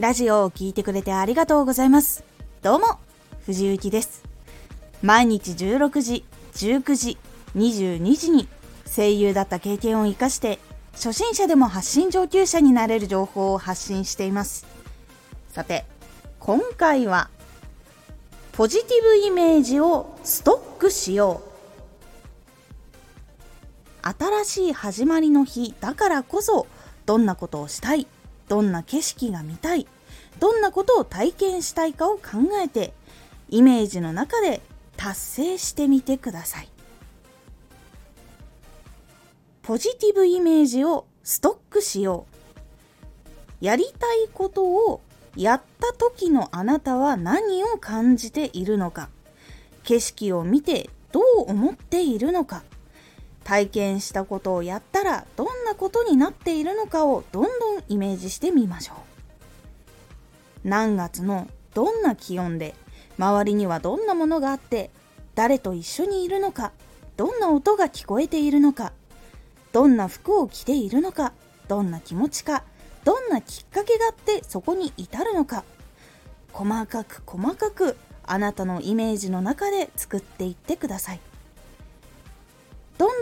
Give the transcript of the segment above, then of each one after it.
ラジオを聴いてくれてありがとうございます。どうも、藤幸です。毎日16時、19時、22時に声優だった経験を活かして初心者でも発信上級者になれる情報を発信しています。さて、今回はポジティブイメージをストックしよう。新しい始まりの日だからこそどんなことをしたいどんな景色が見たいどんなことを体験したいかを考えてイメージの中で達成してみてください。ポジティブイメージをストックしよう。やりたいことをやった時のあなたは何を感じているのか。景色を見てどう思っているのか。体験したことをやったらどんなことになっているのかをどんどんイメージしてみましょう。何月のどんな気温で周りにはどんなものがあって誰と一緒にいるのかどんな音が聞こえているのかどんな服を着ているのかどんな気持ちかどんなきっかけがあってそこに至るのか細かく細かくあなたのイメージの中で作っていってください。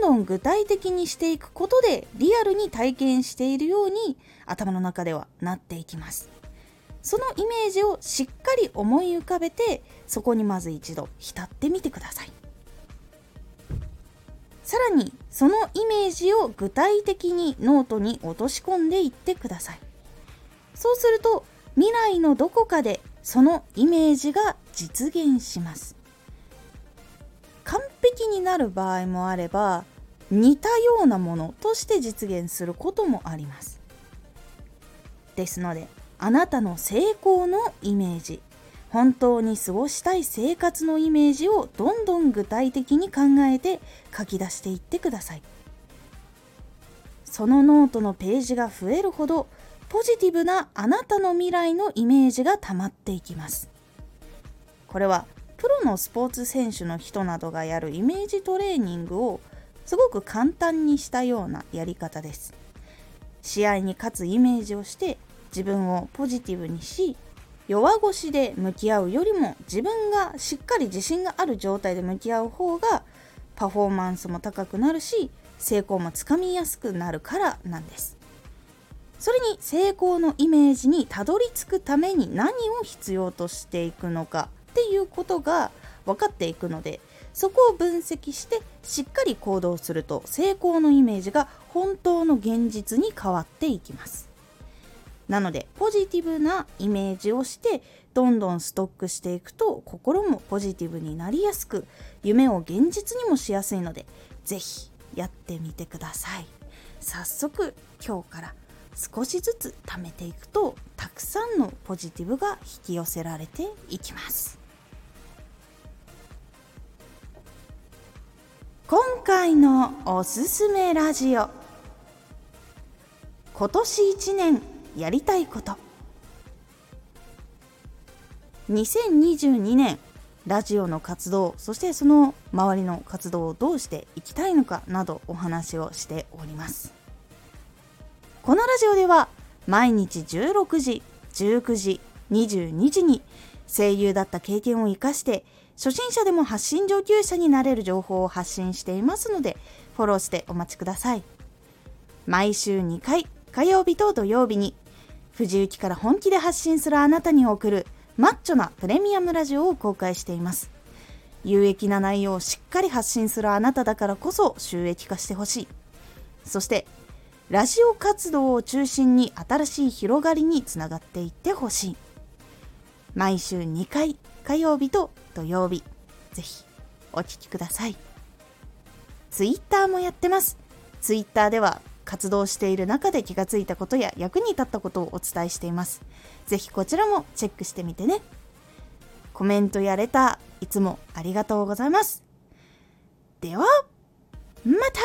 どん具体的にしていくことでリアルに体験しているように頭の中ではなっていきます。そのイメージをしっかり思い浮かべてそこにまず一度浸ってみてください。さらにそのイメージを具体的にノートに落とし込んでいってください。そうすると未来のどこかでそのイメージが実現します。完璧になる場合もあれば似たようなものとして実現することもあります。ですのであなたの成功のイメージ本当に過ごしたい生活のイメージをどんどん具体的に考えて書き出していってください。そのノートのページが増えるほどポジティブなあなたの未来のイメージが溜まっていきます。これはプロのスポーツ選手の人などがやるイメージトレーニングをすごく簡単にしたようなやり方です。試合に勝つイメージをして自分をポジティブにし弱腰で向き合うよりも自分がしっかり自信がある状態で向き合う方がパフォーマンスも高くなるし成功もつかみやすくなるからなんです。それに成功のイメージにたどり着くために何を必要としていくのかっていうことが分かっていくのでそこを分析してしっかり行動すると成功のイメージが本当の現実に変わっていきます。なのでポジティブなイメージをしてどんどんストックしていくと心もポジティブになりやすく夢を現実にもしやすいので是非やってみてください。早速今日から少しずつ貯めていくとたくさんのポジティブが引き寄せられていきます。今回のおすすめラジオ。今年1年やりたいこと。2022年ラジオの活動そしてその周りの活動をどうしていきたいのかなどお話をしております。このラジオでは毎日16時19時22時に声優だった経験を生かして初心者でも発信上級者になれる情報を発信していますのでフォローしてお待ちください。毎週2回火曜日と土曜日に藤雪から本気で発信するあなたに送るマッチョなプレミアムラジオを公開しています。有益な内容をしっかり発信するあなただからこそ収益化してほしい。そしてラジオ活動を中心に新しい広がりにつながっていってほしい。毎週2回火曜日と土曜日ぜひお聴きくださいツイッターもやってますツイッターでは活動している中で気がついたことや役に立ったことをお伝えしています。ぜひこちらもチェックしてみてね。コメントやレター、いつもありがとうございます。では、また